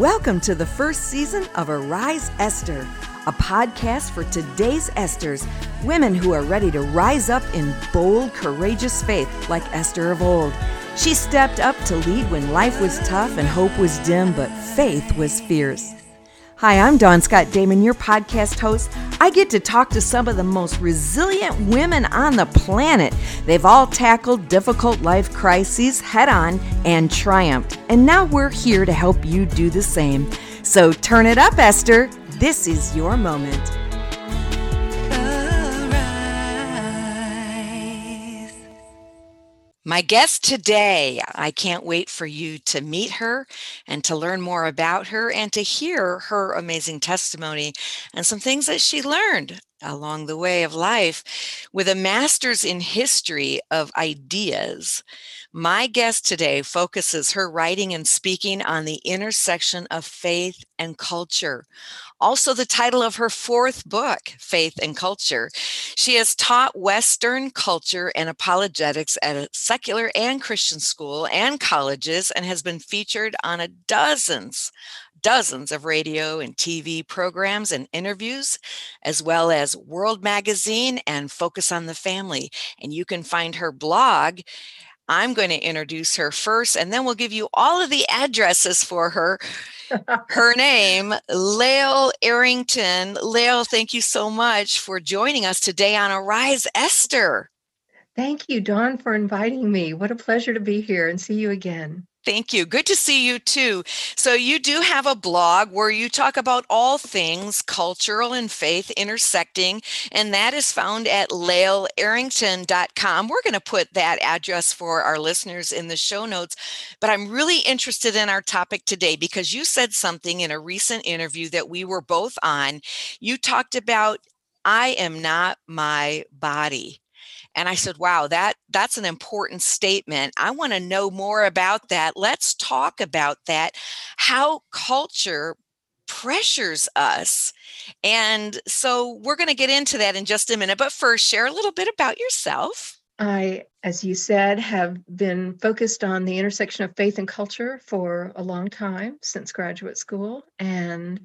Welcome to the first season of Arise Esther, a podcast for today's Esthers, women who are ready to rise up in bold, courageous faith like Esther of old. She stepped up to lead when life was tough and hope was dim, but faith was fierce. Hi, I'm Dawn Scott Damon, your podcast host. I get to talk to some of the most resilient women on the planet. They've all tackled difficult life crises head on and triumphed. And now we're here to help you do the same. So turn it up, Esther. This is your moment. My guest today, I can't wait for you to meet her and to learn more about her and to hear her amazing testimony and some things that she learned along the way of life with a master's in history of ideas. My guest today focuses her writing and speaking on the intersection of faith and culture also the title of her fourth book, Faith and Culture. She has taught Western culture and apologetics at a secular and Christian school and colleges and has been featured on a dozens dozens of radio and TV programs and interviews, as well as World Magazine and Focus on the Family. And you can find her blog I'm going to introduce her first, and then we'll give you all of the addresses for her. her name, Lael Arrington. Lael, thank you so much for joining us today on Arise Esther. Thank you, Dawn, for inviting me. What a pleasure to be here and see you again. Thank you. Good to see you too. So, you do have a blog where you talk about all things cultural and faith intersecting, and that is found at laelarrington.com. We're going to put that address for our listeners in the show notes. But I'm really interested in our topic today because you said something in a recent interview that we were both on. You talked about, I am not my body. And I said, wow, that that's an important statement. I want to know more about that. Let's talk about that. How culture pressures us. And so we're going to get into that in just a minute. But first, share a little bit about yourself. I, as you said, have been focused on the intersection of faith and culture for a long time since graduate school. And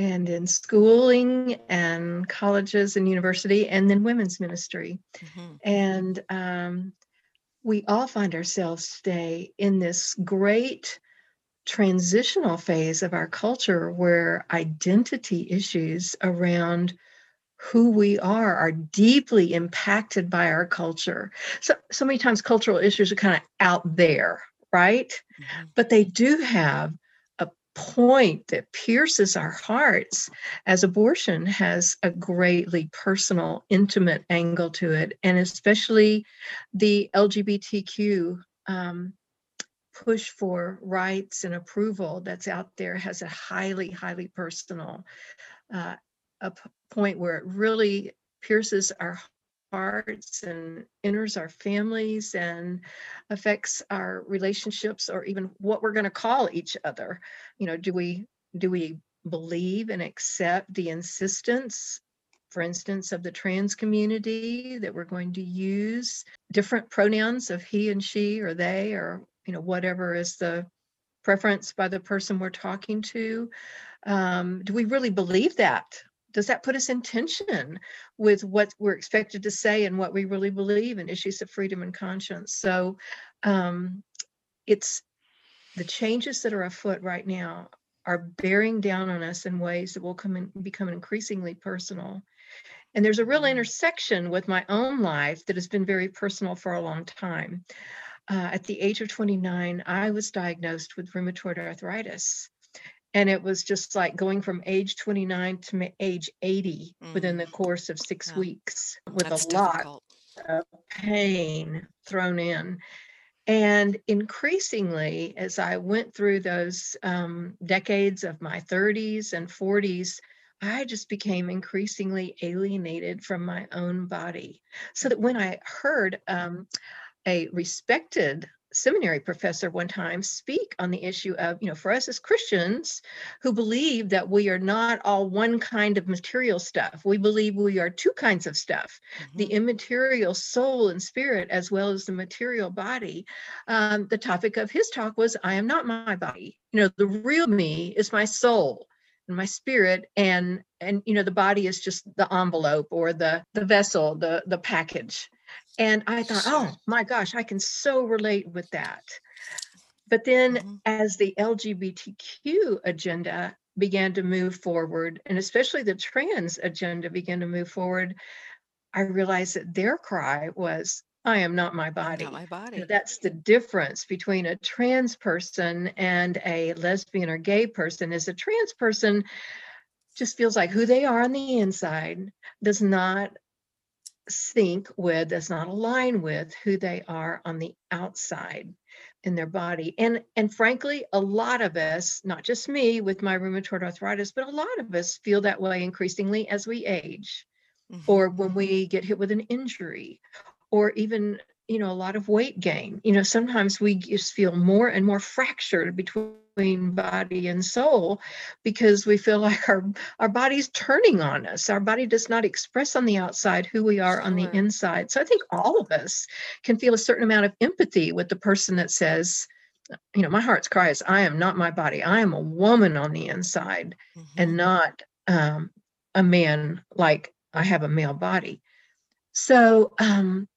and in schooling and colleges and university and then women's ministry mm-hmm. and um, we all find ourselves today in this great transitional phase of our culture where identity issues around who we are are deeply impacted by our culture so so many times cultural issues are kind of out there right mm-hmm. but they do have point that pierces our hearts as abortion has a greatly personal, intimate angle to it, and especially the LGBTQ um, push for rights and approval that's out there has a highly, highly personal uh, a p- point where it really pierces our hearts and enters our families and affects our relationships or even what we're going to call each other. You know do we do we believe and accept the insistence for instance of the trans community that we're going to use different pronouns of he and she or they or you know whatever is the preference by the person we're talking to? Um, do we really believe that does that put us in tension with what we're expected to say and what we really believe in issues of freedom and conscience? So um, it's the changes that are afoot right now are bearing down on us in ways that will come in, become increasingly personal. And there's a real mm-hmm. intersection with my own life that has been very personal for a long time. Uh, at the age of 29 i was diagnosed with rheumatoid arthritis and it was just like going from age 29 to age 80 mm. within the mm. course of six yeah. weeks with That's a lot difficult. of pain thrown in and increasingly as i went through those um, decades of my 30s and 40s i just became increasingly alienated from my own body so that when i heard um, a respected seminary professor one time speak on the issue of, you know, for us as Christians who believe that we are not all one kind of material stuff, we believe we are two kinds of stuff mm-hmm. the immaterial soul and spirit, as well as the material body. Um, the topic of his talk was, I am not my body. You know, the real me is my soul and my spirit and and you know the body is just the envelope or the the vessel the the package and I thought, oh my gosh, I can so relate with that. But then mm-hmm. as the LGBTQ agenda began to move forward, and especially the trans agenda began to move forward, I realized that their cry was, I am not my body. Not my body. That's the difference between a trans person and a lesbian or gay person is a trans person just feels like who they are on the inside does not sync with, does not align with who they are on the outside in their body. And and frankly, a lot of us, not just me with my rheumatoid arthritis, but a lot of us feel that way increasingly as we age mm-hmm. or when we get hit with an injury or even you know a lot of weight gain. You know sometimes we just feel more and more fractured between body and soul because we feel like our our body's turning on us. Our body does not express on the outside who we are sure. on the inside. So i think all of us can feel a certain amount of empathy with the person that says you know my heart's cry is i am not my body. I am a woman on the inside mm-hmm. and not um, a man like i have a male body. So um,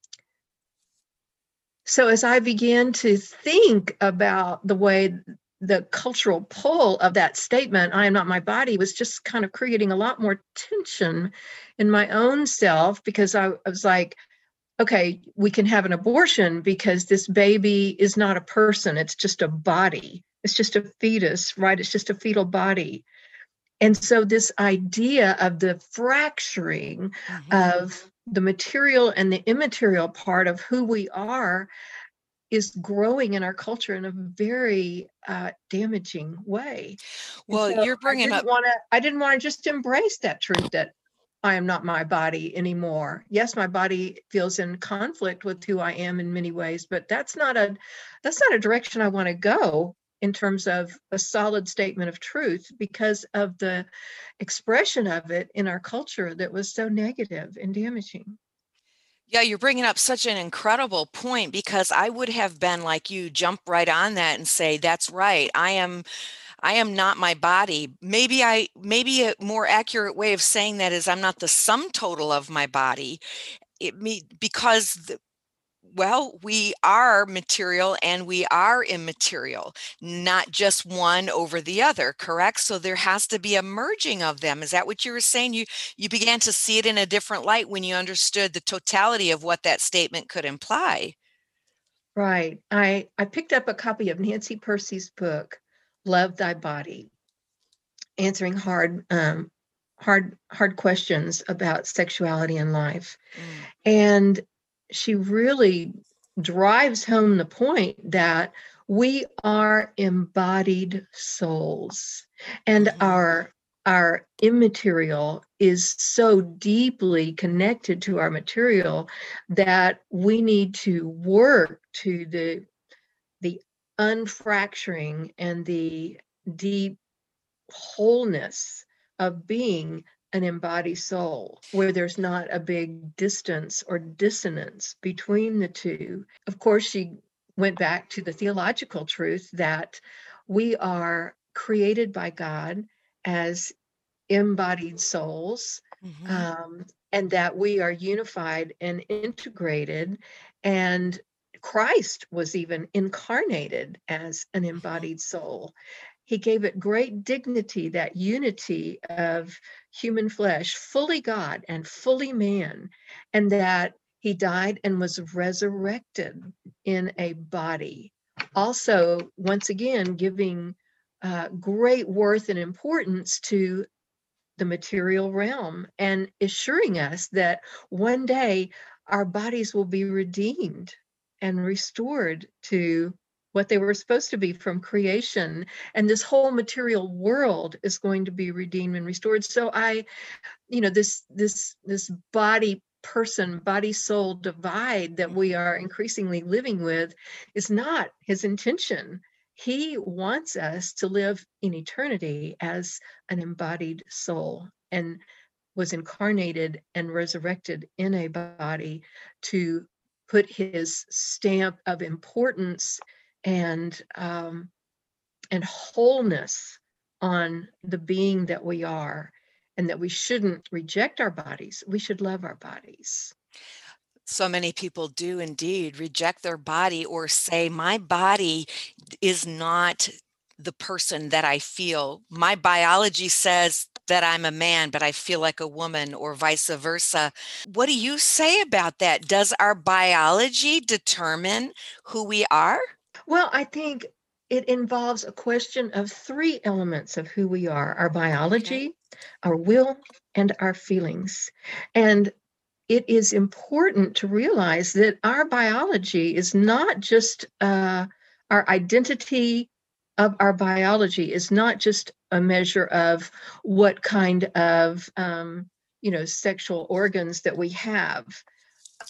so as I began to think about the way the cultural pull of that statement, I am not my body, was just kind of creating a lot more tension in my own self because I, I was like, okay, we can have an abortion because this baby is not a person, it's just a body. It's just a fetus, right? It's just a fetal body. And so, this idea of the fracturing mm-hmm. of the material and the immaterial part of who we are is growing in our culture in a very uh, damaging way. Well, so you're bringing I up. Wanna, I didn't want to just embrace that truth that I am not my body anymore. Yes, my body feels in conflict with who I am in many ways, but that's not a that's not a direction I want to go in terms of a solid statement of truth because of the expression of it in our culture that was so negative and damaging. Yeah, you're bringing up such an incredible point because I would have been like you, jump right on that and say, that's right. I am. I am not my body. Maybe I maybe a more accurate way of saying that is I'm not the sum total of my body. It me because the, well, we are material and we are immaterial, not just one over the other, correct? So there has to be a merging of them. Is that what you were saying? You you began to see it in a different light when you understood the totality of what that statement could imply. Right. I I picked up a copy of Nancy Pearcey's book, Love Thy Body, answering hard um, hard hard questions about sexuality and life. Mm. And she really drives home the point that we are embodied souls and mm-hmm. our our immaterial is so deeply connected to our material that we need to work to the the unfracturing and the deep wholeness of being an embodied soul where there's not a big distance or dissonance between the two. Of course, she went back to the theological truth that we are created by God as embodied souls. Mm-hmm. Um, and that we are unified and integrated and Christ was even incarnated as an mm-hmm. embodied soul he gave it great dignity, that unity of human flesh, fully God and fully man, and that he died and was resurrected in a body. Also, once again, giving uh, great worth and importance to the material realm and assuring us that one day our bodies will be redeemed and restored to what they were supposed to be from creation and this whole material world is going to be redeemed and restored so i you know this this this body person body soul divide that we are increasingly living with is not his intention. He wants us to live in eternity as an embodied soul and was incarnated and resurrected in a body to put his stamp of importance and um, and wholeness on the being that we are and that we shouldn't reject our bodies we should love our bodies. So many people do indeed reject their body or say my body is not the person that i feel. My biology says that i'm a man but i feel like a woman or vice versa. What do you say about that? Does our biology determine who we are well i think it involves a question of three elements of who we are our biology, okay. our will, and our feelings. And it is important to realize that our biology is not just uh, our identity of our biology is not just a measure of what kind of um, you know sexual organs that we have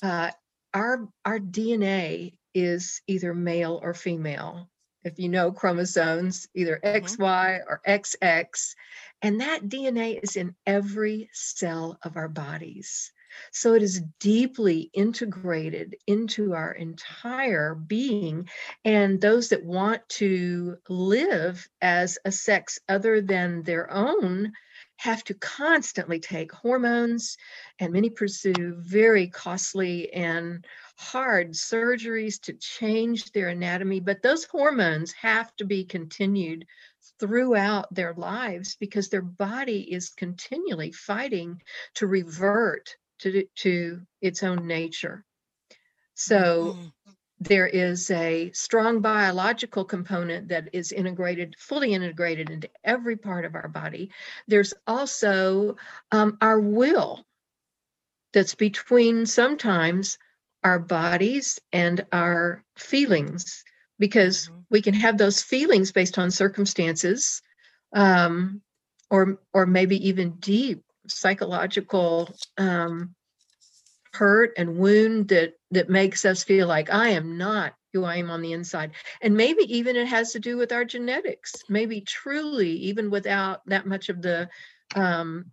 uh, our our dna is either male or female if you know chromosomes, either mm-hmm. XY or XX. And that DNA is in every cell of our bodies. So it is deeply integrated into our entire being. And those that want to live as a sex other than their own have to constantly take hormones, and many pursue very costly and hard surgeries to change their anatomy. But those hormones have to be continued throughout their lives because their body is continually fighting to revert to, to its own nature. So mm-hmm there is a strong biological component that is integrated, fully integrated into every part of our body. There's also um, our will that's between sometimes our bodies and our feelings, because mm-hmm. we can have those feelings based on circumstances, um, or or maybe even deep psychological um, hurt and wound that that makes us feel like I am not who I am on the inside. And maybe even it has to do with our genetics. Maybe truly, even without that much of the um,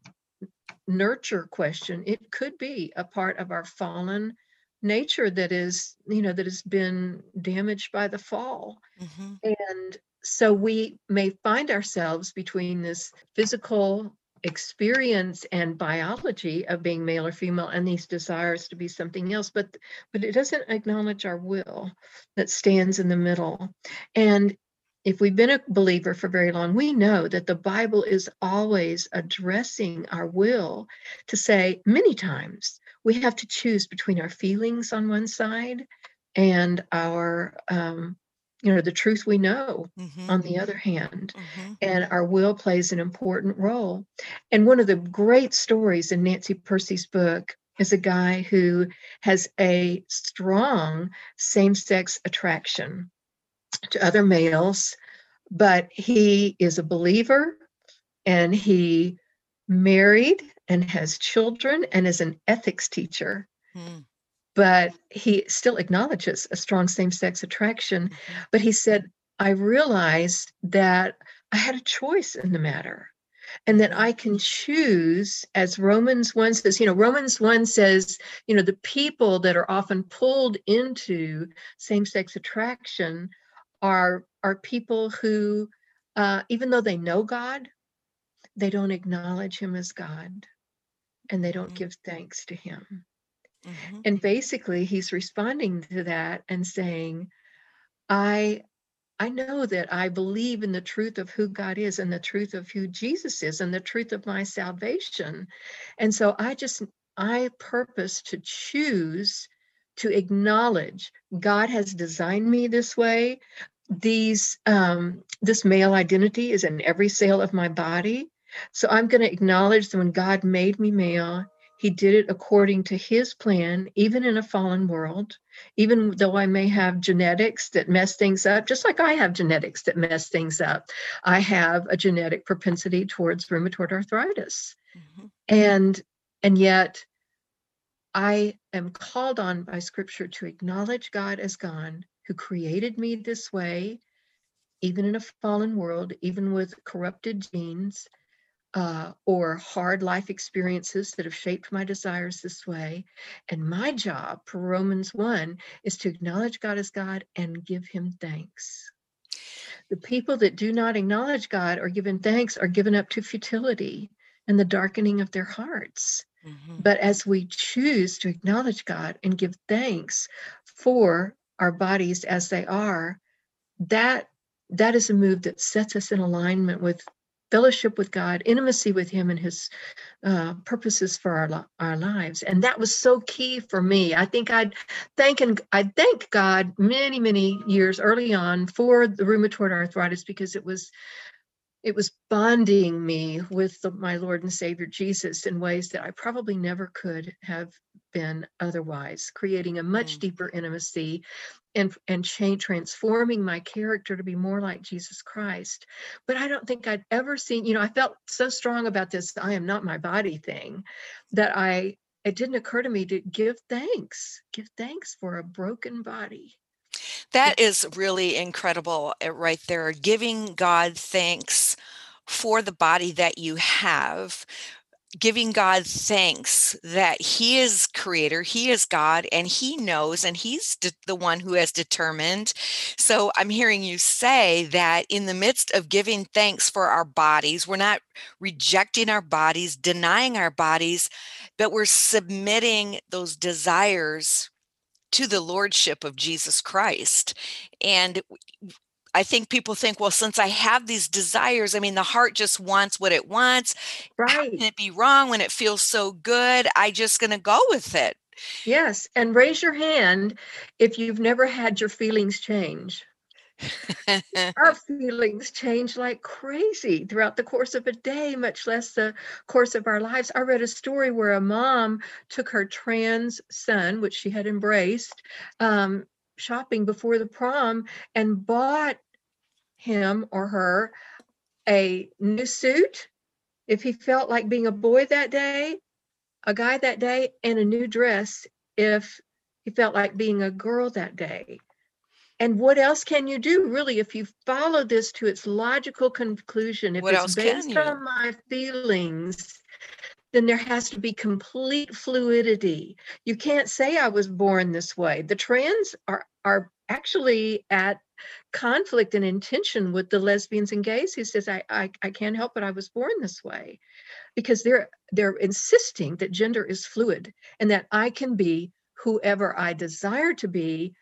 nurture question, it could be a part of our fallen nature that is, you know, that has been damaged by the fall. Mm-hmm. And so we may find ourselves between this physical experience and biology of being male or female and these desires to be something else but but it doesn't acknowledge our will that stands in the middle and if we've been a believer for very long we know that the bible is always addressing our will to say many times we have to choose between our feelings on one side and our um, you know the truth we know mm-hmm. on the other hand mm-hmm. and our will plays an important role and one of the great stories in nancy pearcey's book is a guy who has a strong same-sex attraction to other males but he is a believer and he married and has children and is an ethics teacher mm but he still acknowledges a strong same sex attraction. Mm-hmm. But he said, I realized that I had a choice in the matter and that I can choose, as Romans 1 says, you know, Romans 1 says, you know, the people that are often pulled into same sex attraction are, are people who, uh, even though they know God, they don't acknowledge Him as God and they don't mm-hmm. give thanks to Him. Mm-hmm. And basically he's responding to that and saying, I I know that I believe in the truth of who God is and the truth of who Jesus is and the truth of my salvation. And so I just I purpose to choose to acknowledge God has designed me this way. These um, this male identity is in every cell of my body. So I'm going to acknowledge that when God made me male, he did it according to his plan, even in a fallen world, even though I may have genetics that mess things up, just like I have genetics that mess things up. I have a genetic propensity towards rheumatoid arthritis. Mm-hmm. And and yet I am called on by scripture to acknowledge God as God who created me this way, even in a fallen world, even with corrupted genes uh, or hard life experiences that have shaped my desires this way. And my job for Romans 1 is to acknowledge God as God and give him thanks. The people that do not acknowledge God or give him thanks are given up to futility and the darkening of their hearts. Mm-hmm. But as we choose to acknowledge God and give thanks for our bodies as they are, that that is a move that sets us in alignment with fellowship with God, intimacy with Him, and His uh, purposes for our our lives. And that was so key for me. I think I'd thank and I thank God many many years early on for the rheumatoid arthritis because it was it was bonding me with the, my Lord and Savior Jesus in ways that I probably never could have been otherwise, creating a much mm. deeper intimacy and and change transforming my character to be more like Jesus Christ. But I don't think I'd ever seen, you know, I felt so strong about this I am not my body thing that I it didn't occur to me to give thanks, give thanks for a broken body. That is really incredible uh, right there. Giving God thanks for the body that you have giving God thanks that He is creator, He is God, and He knows, and He's de- the one who has determined. So I'm hearing you say that in the midst of giving thanks for our bodies, we're not rejecting our bodies, denying our bodies, but we're submitting those desires to the lordship of Jesus Christ. And I think people think, well, since I have these desires, I mean, the heart just wants what it wants. Right. How can it be wrong when it feels so good? I just going to go with it. Yes. And raise your hand if you've never had your feelings change. our feelings change like crazy throughout the course of a day, much less the course of our lives. I read a story where a mom took her trans son, which she had embraced, um, shopping before the prom and bought him or her a new suit if he felt like being a boy that day, a guy that day, and a new dress if he felt like being a girl that day. And what else can you do, really, if you follow this to its logical conclusion? If what it's based on my feelings, then there has to be complete fluidity. You can't say I was born this way. The trans are are actually at conflict and intention with the lesbians and gays who says I, I i can't help it i was born this way. Because they're they're insisting that gender is fluid and that i can be whoever i desire to be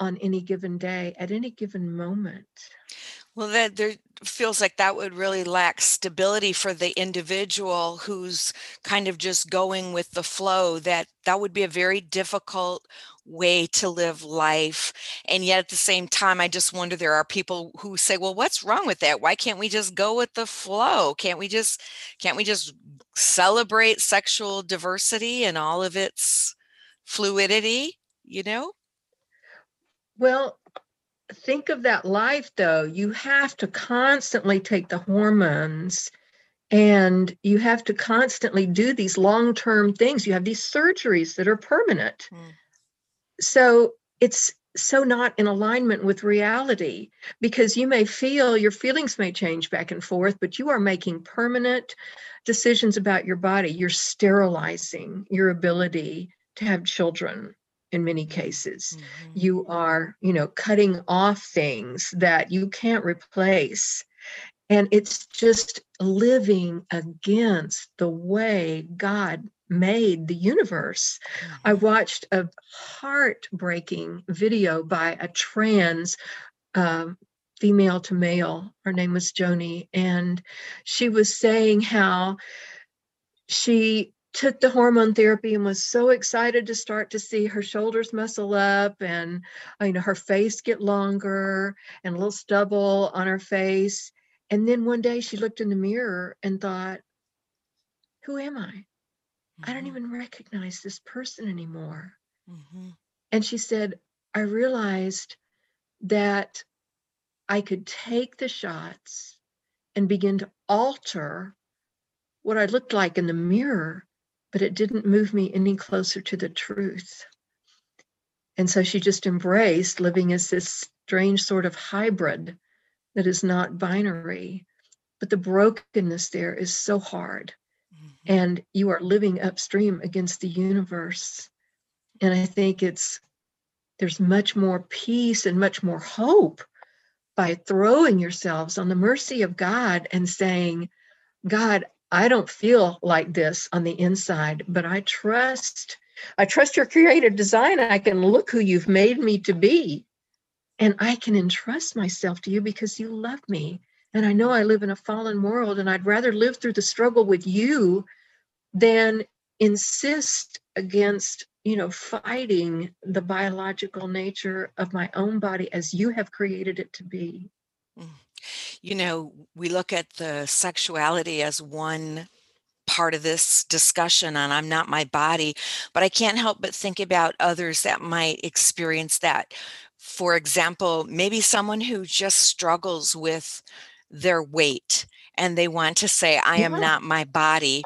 on any given day at any given moment. Well that there feels like that would really lack stability for the individual who's kind of just going with the flow that that would be a very difficult way to live life and yet at the same time i just wonder there are people who say well what's wrong with that? Why can't we just go with the flow? Can't we just can't we just celebrate sexual diversity and all of its fluidity? You know? Well think of that life though. You have to constantly take the hormones and you have to constantly do these long-term things. You have these surgeries that are permanent. Mm. So it's so not in alignment with reality because you may feel your feelings may change back and forth but you are making permanent decisions about your body you're sterilizing your ability to have children in many cases. Mm-hmm. You are, you know, cutting off things that you can't replace. And it's just living against the way God made the universe. Mm-hmm. I watched a heartbreaking video by a trans um, female to male. Her name was Joni. And she was saying how she took the hormone therapy and was so excited to start to see her shoulders muscle up and you know her face get longer and a little stubble on her face and then one day she looked in the mirror and thought who am i i don't mm-hmm. even recognize this person anymore mm-hmm. and she said i realized that i could take the shots and begin to alter what I looked like in the mirror but it didn't move me any closer to the truth. And so she just embraced living as this strange sort of hybrid that is not binary. But the brokenness there is so hard. Mm-hmm. And you are living upstream against the universe. And I think it's there's much more peace and much more hope by throwing yourselves on the mercy of God and saying, God, I don't feel like this on the inside, but I trust I trust your creative design. I can look who you've made me to be. And I can entrust myself to you because you love me. And I know I live in a fallen world, and I'd rather live through the struggle with you than insist against, you know, fighting the biological nature of my own body as you have created it to be. Mm. You know, we look at the sexuality as one part of this discussion on I'm not my body, but I can't help but think about others that might experience that. For example, maybe someone who just struggles with their weight and they want to say, I am not my body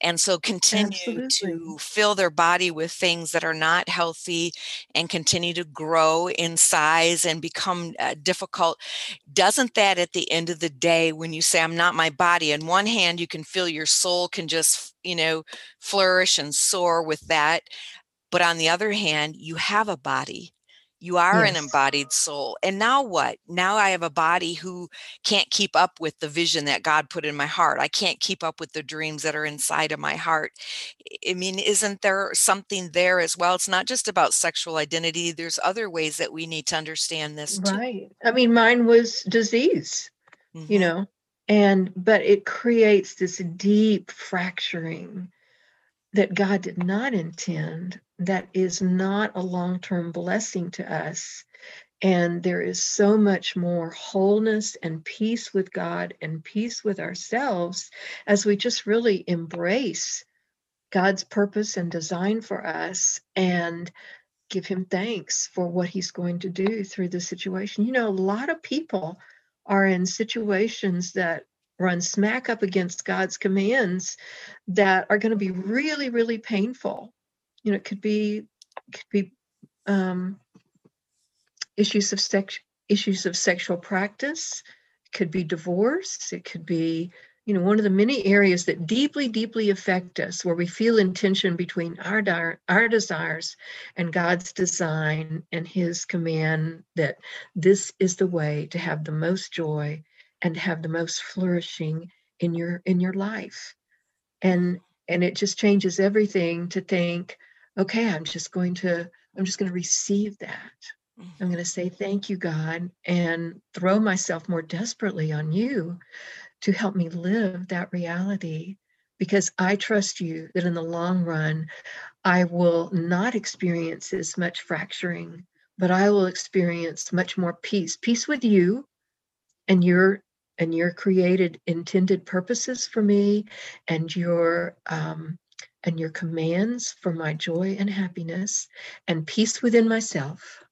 and so continue Absolutely. to fill their body with things that are not healthy and continue to grow in size and become uh, difficult. Doesn't that at the end of the day when you say i'm not my body on one hand you can feel your soul can just you know flourish and soar with that but on the other hand you have a body you are yes. an embodied soul. And now what? Now I have a body who can't keep up with the vision that God put in my heart. I can't keep up with the dreams that are inside of my heart. I mean, isn't there something there as well? It's not just about sexual identity, there's other ways that we need to understand this. Too. Right. I mean, mine was disease, mm-hmm. you know, and but it creates this deep fracturing that God did not intend that is not a long term blessing to us. And there is so much more wholeness and peace with God and peace with ourselves as we just really embrace God's purpose and design for us and give Him thanks for what He's going to do through the situation. You know, a lot of people are in situations that run smack up against God's commands that are going to be really, really painful you know, it could be could be um, issues of sex issues of sexual practice. It could be divorce. It could be you know one of the many areas that deeply deeply affect us where we feel in tension between our our desires and god's design and his command that this is the way to have the most joy and have the most flourishing in your in your life. And and it just changes everything to think okay, I'm just going to, I'm just going to receive that. I'm mm-hmm. going to say, thank you, God, and throw myself more desperately on you to help me live that reality. Because I trust you that in the long run, I will not experience as much fracturing, but I will experience much more peace, peace with you and your and your created intended purposes for me and your um, and your commands for my joy and happiness and peace within myself.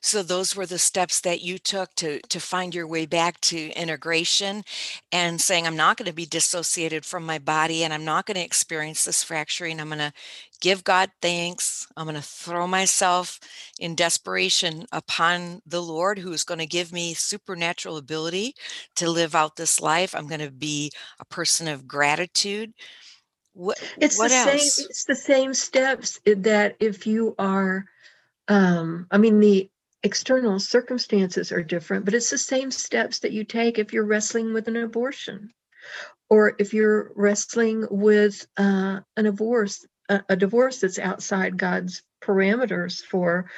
So those were the steps that you took to to find your way back to integration and saying I'm not going to be dissociated from my body and I'm not going to experience this fracturing. I'm going to give God thanks. I'm going to throw myself in desperation upon the Lord who is going to give me supernatural ability to live out this life. I'm going to be a person of gratitude what, it's what the else? same. It's the same steps eh, that if you are, um, I mean, the external circumstances are different, but it's the same steps that you take if you're wrestling with an abortion, or if you're wrestling with uh, an divorce, a, a divorce that's outside God's parameters for,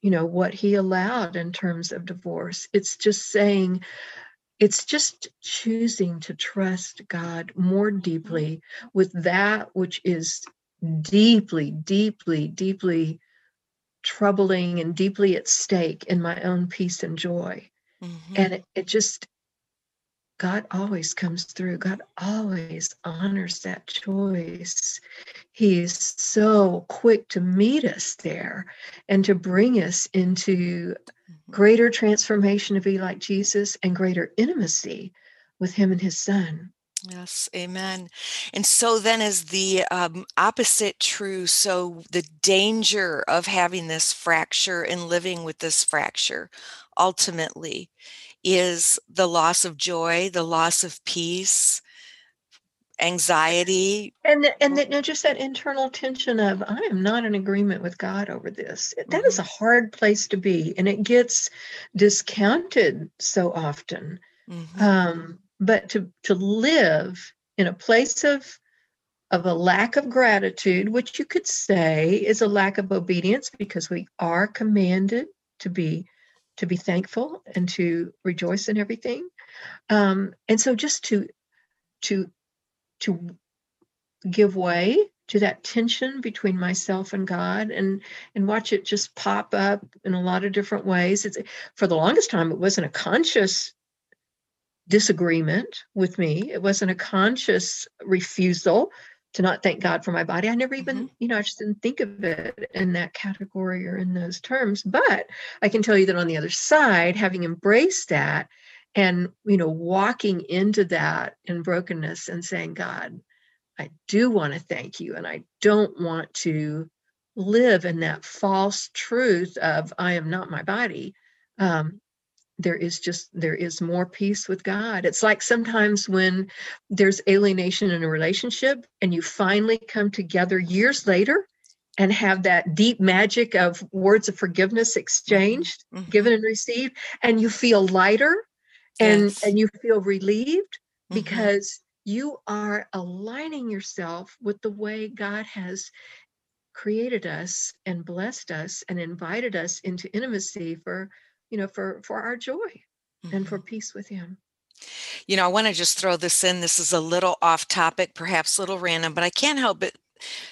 you know, what He allowed in terms of divorce. It's just saying it's just choosing to trust God more deeply with that which is deeply, deeply, deeply troubling and deeply at stake in my own peace and joy. Mm-hmm. And it, it just, God always comes through. God always honors that choice. He's so quick to meet us there and to bring us into greater transformation to be like Jesus and greater intimacy with him and his son. Yes, amen. And so then is the um, opposite true. So the danger of having this fracture and living with this fracture ultimately is the loss of joy, the loss of peace, anxiety. And and know, just that internal tension of I am not in agreement with God over this. That is a Mhm, hard place to be, and it gets discounted so often. mhm, Um, but to to live in a place of of a lack of gratitude, which you could say is a lack of obedience, because we are commanded to be to be thankful and to rejoice in everything. Um, and so just to to to give way to that tension between myself and God and and watch it just pop up in a lot of different ways. It's for the longest time it wasn't a conscious disagreement with me. It wasn't a conscious refusal to not thank God for my body. I never even, you know, I just didn't think of it in that category or in those terms. But I can tell you that on the other side, having embraced that and, you know, walking into that in brokenness and saying, God, I do want to thank you. And I don't want to live in that false truth of I am not my body. Um, there is just there is more peace with God. It's like sometimes when there's alienation in a relationship and you finally come together years later and have that deep magic of words of forgiveness exchanged, given mhm. and received, and you feel lighter and Yes. and you feel relieved Mhm, because you are aligning yourself with the way God has created us and blessed us and invited us into intimacy for you know for for our joy and for mhm. peace with him You know, I want to just throw this in. This is a little off topic, perhaps a little random, but I can't help but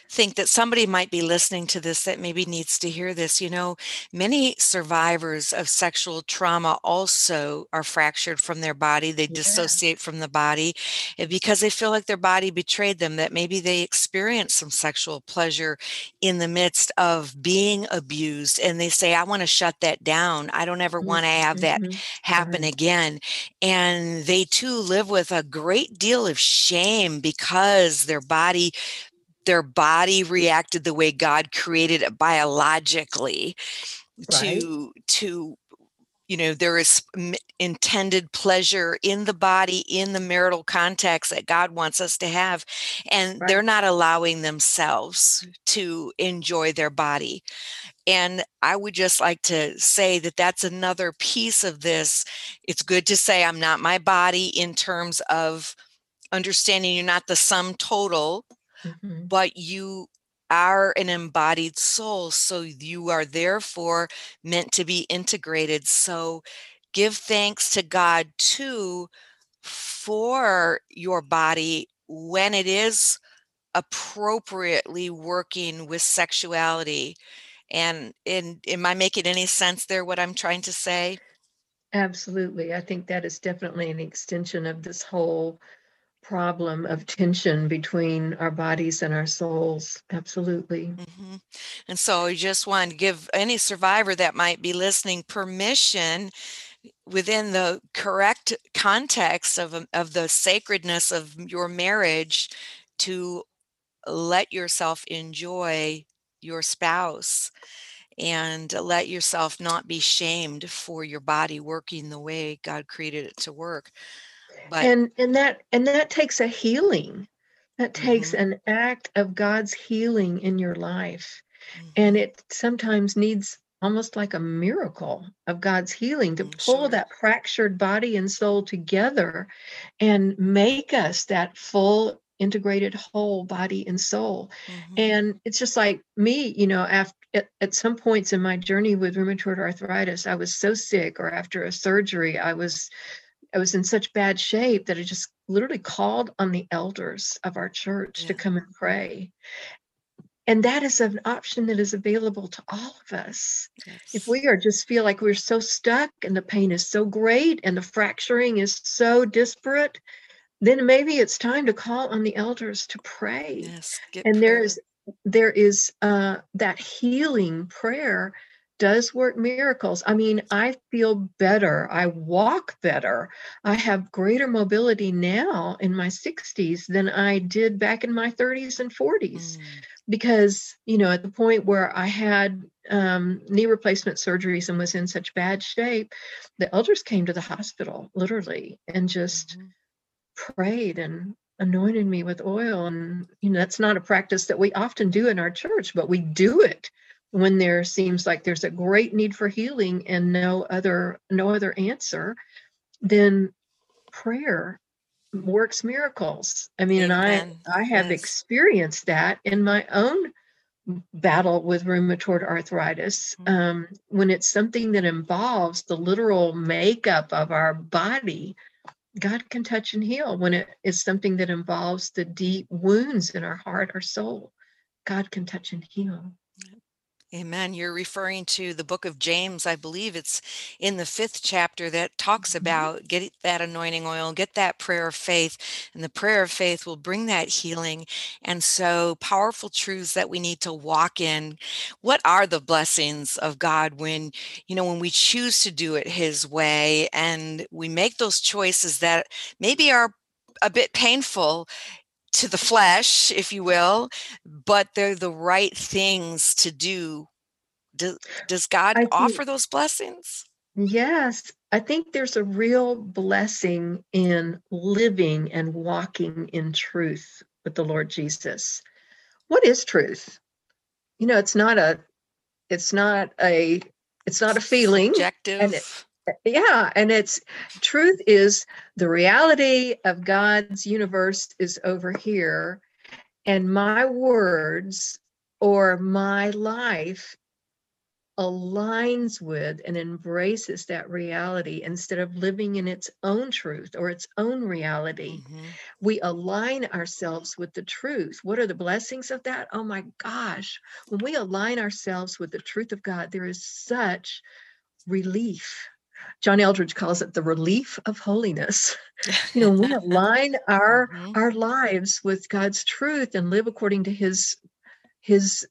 think that somebody might be listening to this that maybe needs to hear this. You know, many survivors of sexual trauma also are fractured from their body. They yeah dissociate from the body eh, because they feel like their body betrayed them, that maybe they experienced some sexual pleasure in the midst of being abused. And they say, I want to shut that down. I don't ever want to have that mm-hmm. happen right again. And they too live with a great deal of shame because their body their body reacted the way God created it biologically right. to to you know there is intended pleasure in the body in the marital context that God wants us to have and they're not allowing themselves to enjoy their body. And I would just like to say that that's another piece of this. It's good to say I'm not my body in terms of understanding you're not the sum total mm-hmm. but you are an embodied soul. So you are therefore meant to be integrated. So give thanks to God too for your body when it is appropriately working with sexuality. And, and am I making any sense there what I'm trying to say? absolutely i think that is definitely an extension of this whole problem of tension between our bodies and our souls. Absolutely. Hmm And so I just want to give any survivor that might be listening permission within the correct context of um, of the sacredness of your marriage to let yourself enjoy your spouse and let yourself not be shamed for your body working the way God created it to work. But and and that and that takes a healing. That takes mhm, an act of god's healing in your life. And mhm, it sometimes needs almost like a miracle of god's healing to mm, pull sure. that fractured body and soul together and make us that full integrated whole body and soul. Mhm, and it's just like me you know after at, at some points in my journey with rheumatoid arthritis i was so sick or after a surgery i was I was in such bad shape that I just literally called on the elders of our church to come and pray. And that is an option that is available to all of us. If we are just feel like we're so stuck and the pain is so great and the fracturing is so disparate, then maybe it's time to call on the elders to pray. Yes, And there prayer. is there is uh, that healing prayer does work miracles. I mean, I feel better. I walk better. I have greater mobility now in my 60s than I did back in my 30s and 40s. Mm. Because, you know, at the point where I had um, knee replacement surgeries and was in such bad shape, the elders came to the hospital literally and just mm-hmm. prayed and anointed me with oil. And, you know, that's not a practice that we often do in our church, but we do it when there seems like there's a great need for healing and no other no other answer then prayer works miracles i mean Amen. and i i have yes. experienced that in my own battle with rheumatoid arthritis mm-hmm. um, when it's something that involves the literal makeup of our body god can touch and heal when it is something that involves the deep wounds in our heart or soul god can touch and heal Amen. You're referring to the book of James, I believe it's in the fifth chapter that talks mm-hmm. about get that anointing oil, get that prayer of faith, and the prayer of faith will bring that healing. And so, powerful truths that we need to walk in. What are the blessings of God when, you know, when we choose to do it His way and we make those choices that maybe are a bit painful to the flesh, if you will, but they're the right things to do. Do, does God think, offer those blessings? Yes, I think there's a real blessing in living and walking in truth with the Lord Jesus. What is truth? You know, it's not a, it's not a, it's not a feeling. It, yeah and it's truth is the reality of god's universe is over here and my words or my life aligns with and embraces that reality instead of living in its own truth or its own reality. Mm-hmm. We align ourselves with the truth. What are the blessings of that? Oh my gosh. When we align ourselves with the truth of God, there is such relief John Eldredge calls it the relief of holiness. You know, we align our mm-hmm. our lives with God's truth and live according to His His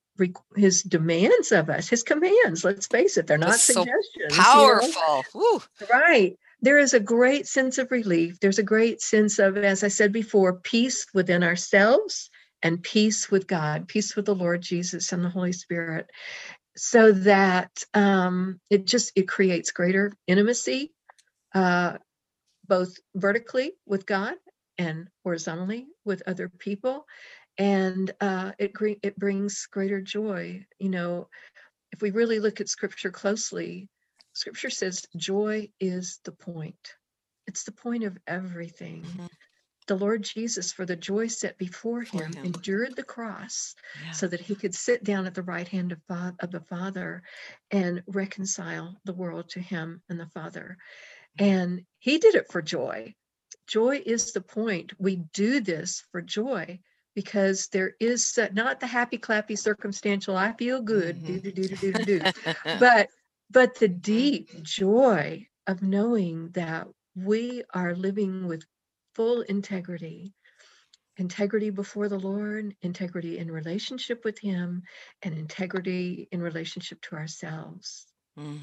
His demands of us, His commands. Let's face it, they're not That's suggestions. So powerful, you know? right? There is a great sense of relief. There's a great sense of, as I said before, peace within ourselves and peace with God, peace with the Lord Jesus and the Holy Spirit so that um, it just it creates greater intimacy uh, both vertically with god and horizontally with other people. And uh, it it brings greater joy you know if we really look at scripture closely scripture says joy is the point. It's the point of everything. Mm-hmm the Lord Jesus, for the joy set before him, him. endured the cross yeah. so that he could sit down at the right hand of, of the Father and reconcile the world to him and the Father. And he did it for joy. Joy is the point. We do this for joy because there is not the happy clappy circumstantial i feel good mm-hmm. do, do, do, do, do, but but the mm-hmm. deep joy of knowing that we are living with full integrity integrity before the Lord, integrity in relationship with Him, and integrity in relationship to ourselves. Mm.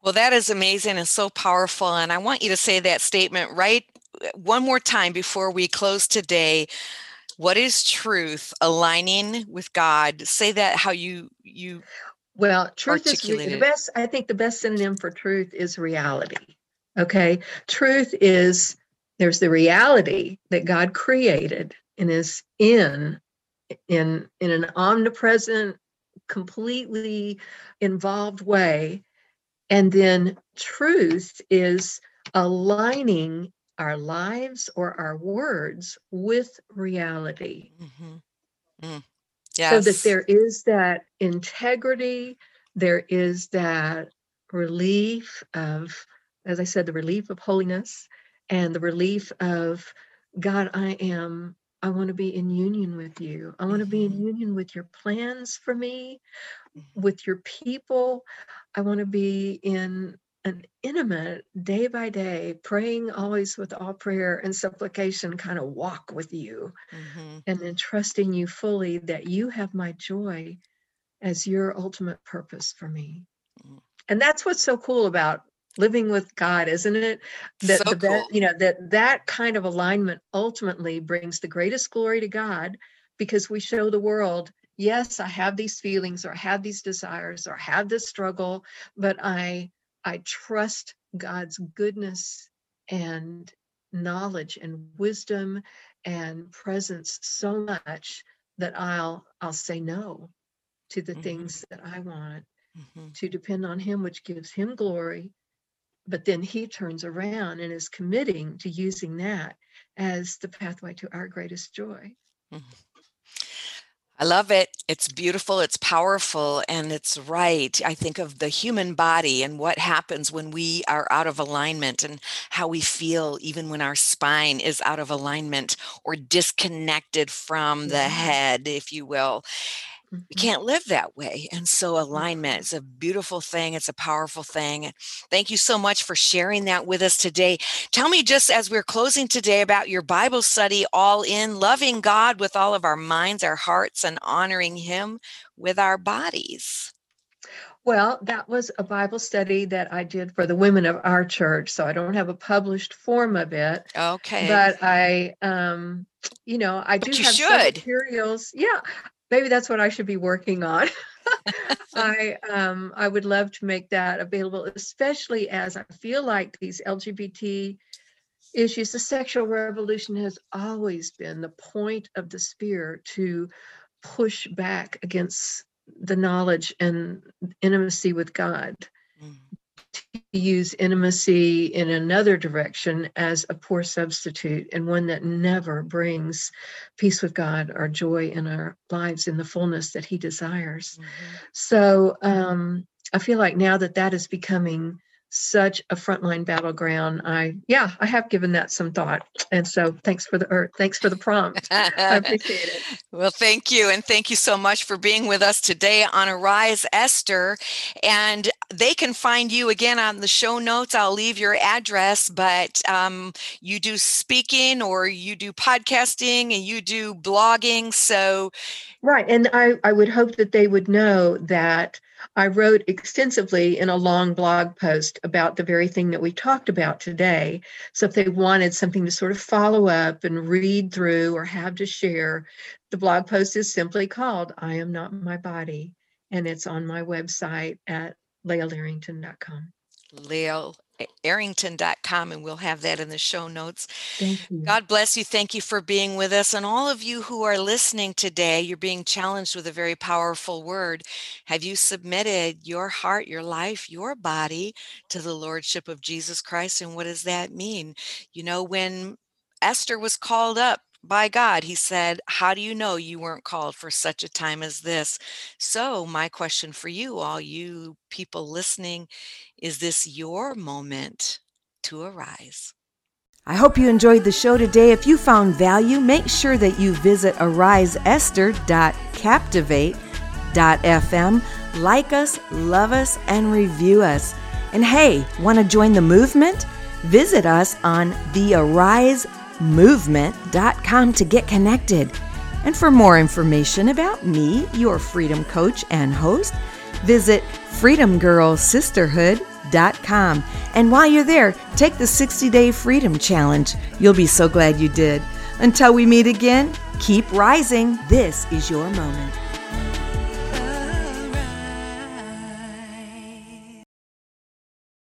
Well, that is amazing and so powerful. And I want you to say that statement right one more time before we close today. What is truth? Aligning with God. Say that how you you well, truth is the best. I think the best synonym for truth is reality. Okay, truth is there's the reality that God created and is in in in an omnipresent completely involved way and then truth is aligning our lives or our words with reality mm-hmm. mm. yes. so that there is that integrity there is that relief of as i said the relief of holiness and the relief of God, I am, I want to be in union with you. I want to be in mm-hmm. union with your plans for me, mm-hmm. with your people. I want to be in an intimate day by day, praying always with all prayer and supplication, kind of walk with you mm-hmm. and then trusting you fully that you have my joy as your ultimate purpose for me. Mm. And that's what's so cool about living with God, isn't it? That So the cool. you know that that kind of alignment ultimately brings the greatest glory to God because we show the world, yes, I have these feelings or I have these desires or I have this struggle, but I I trust God's goodness and knowledge and wisdom and presence so much that I'll I'll say no to the Mhm. things that I want Mhm. to depend on him which gives him glory but then he turns around and is committing to using that as the pathway to our greatest joy mm-hmm. I love it. It's beautiful, it's powerful, and it's right. I think of the human body and what happens when we are out of alignment and how we feel even when our spine is out of alignment or disconnected from the head, if you will. We Mhm. can't live that way. And so alignment Mhm. is a beautiful thing. It's a powerful thing. Thank you so much for sharing that with us today. Tell me just as we're closing today about your Bible study, all in loving God with all of our minds, our hearts, and honoring Him with our bodies. well that was a bible study that i did for the women of our church so i don't have a published form of it Okay. but i um you know i But do have should. materials yeah maybe that's what i should be working on. I um i would love to make that available especially as i feel like these lgbt issues the sexual revolution has always been the point of the spear to push back against the knowledge and intimacy with god use intimacy in another direction as a poor substitute and one that never brings peace with God or joy in our lives in the fullness that He desires. Mhm. So um, I feel like now that that is becoming such a frontline battleground, I yeah, I have given that some thought, and so thanks for the or thanks for the prompt. I appreciate it. Well, thank you. And thank you so much for being with us today on Arise Esther. And they can find you again on the show notes. I'll leave your address, but um, you do speaking or you do podcasting and you do blogging. So, Right. And I, I would hope that they would know that I wrote extensively in a long blog post about the very thing that we talked about today. So if they wanted something to sort of follow up and read through or have to share, the blog post is simply called I Am Not My Body. And it's on my website at leahlarrington.com. leoarrington.com, and we'll have that in the show notes. God bless you. Thank you for being with us. And all of you who are listening today, you're being challenged with a very powerful word. Have you submitted your heart, your life, your body to the Lordship of Jesus Christ? And what does that mean? You know, when Esther was called up, by God, he said, How do you know you weren't called for such a time as this? So, my question for you, all you people listening, is this your moment to arise? I hope you enjoyed the show today. If you found value, make sure that you visit ariseesther.captivate.fm. Like us, love us, and review us. And hey, want to join the movement? Visit us on thearisemovement.com to get connected. And for more information about me, your freedom coach and host, visit freedomgirlsisterhood.com. And while you're there, take the 60 day freedom challenge. You'll be so glad you did. Until we meet again, keep rising. This is your moment.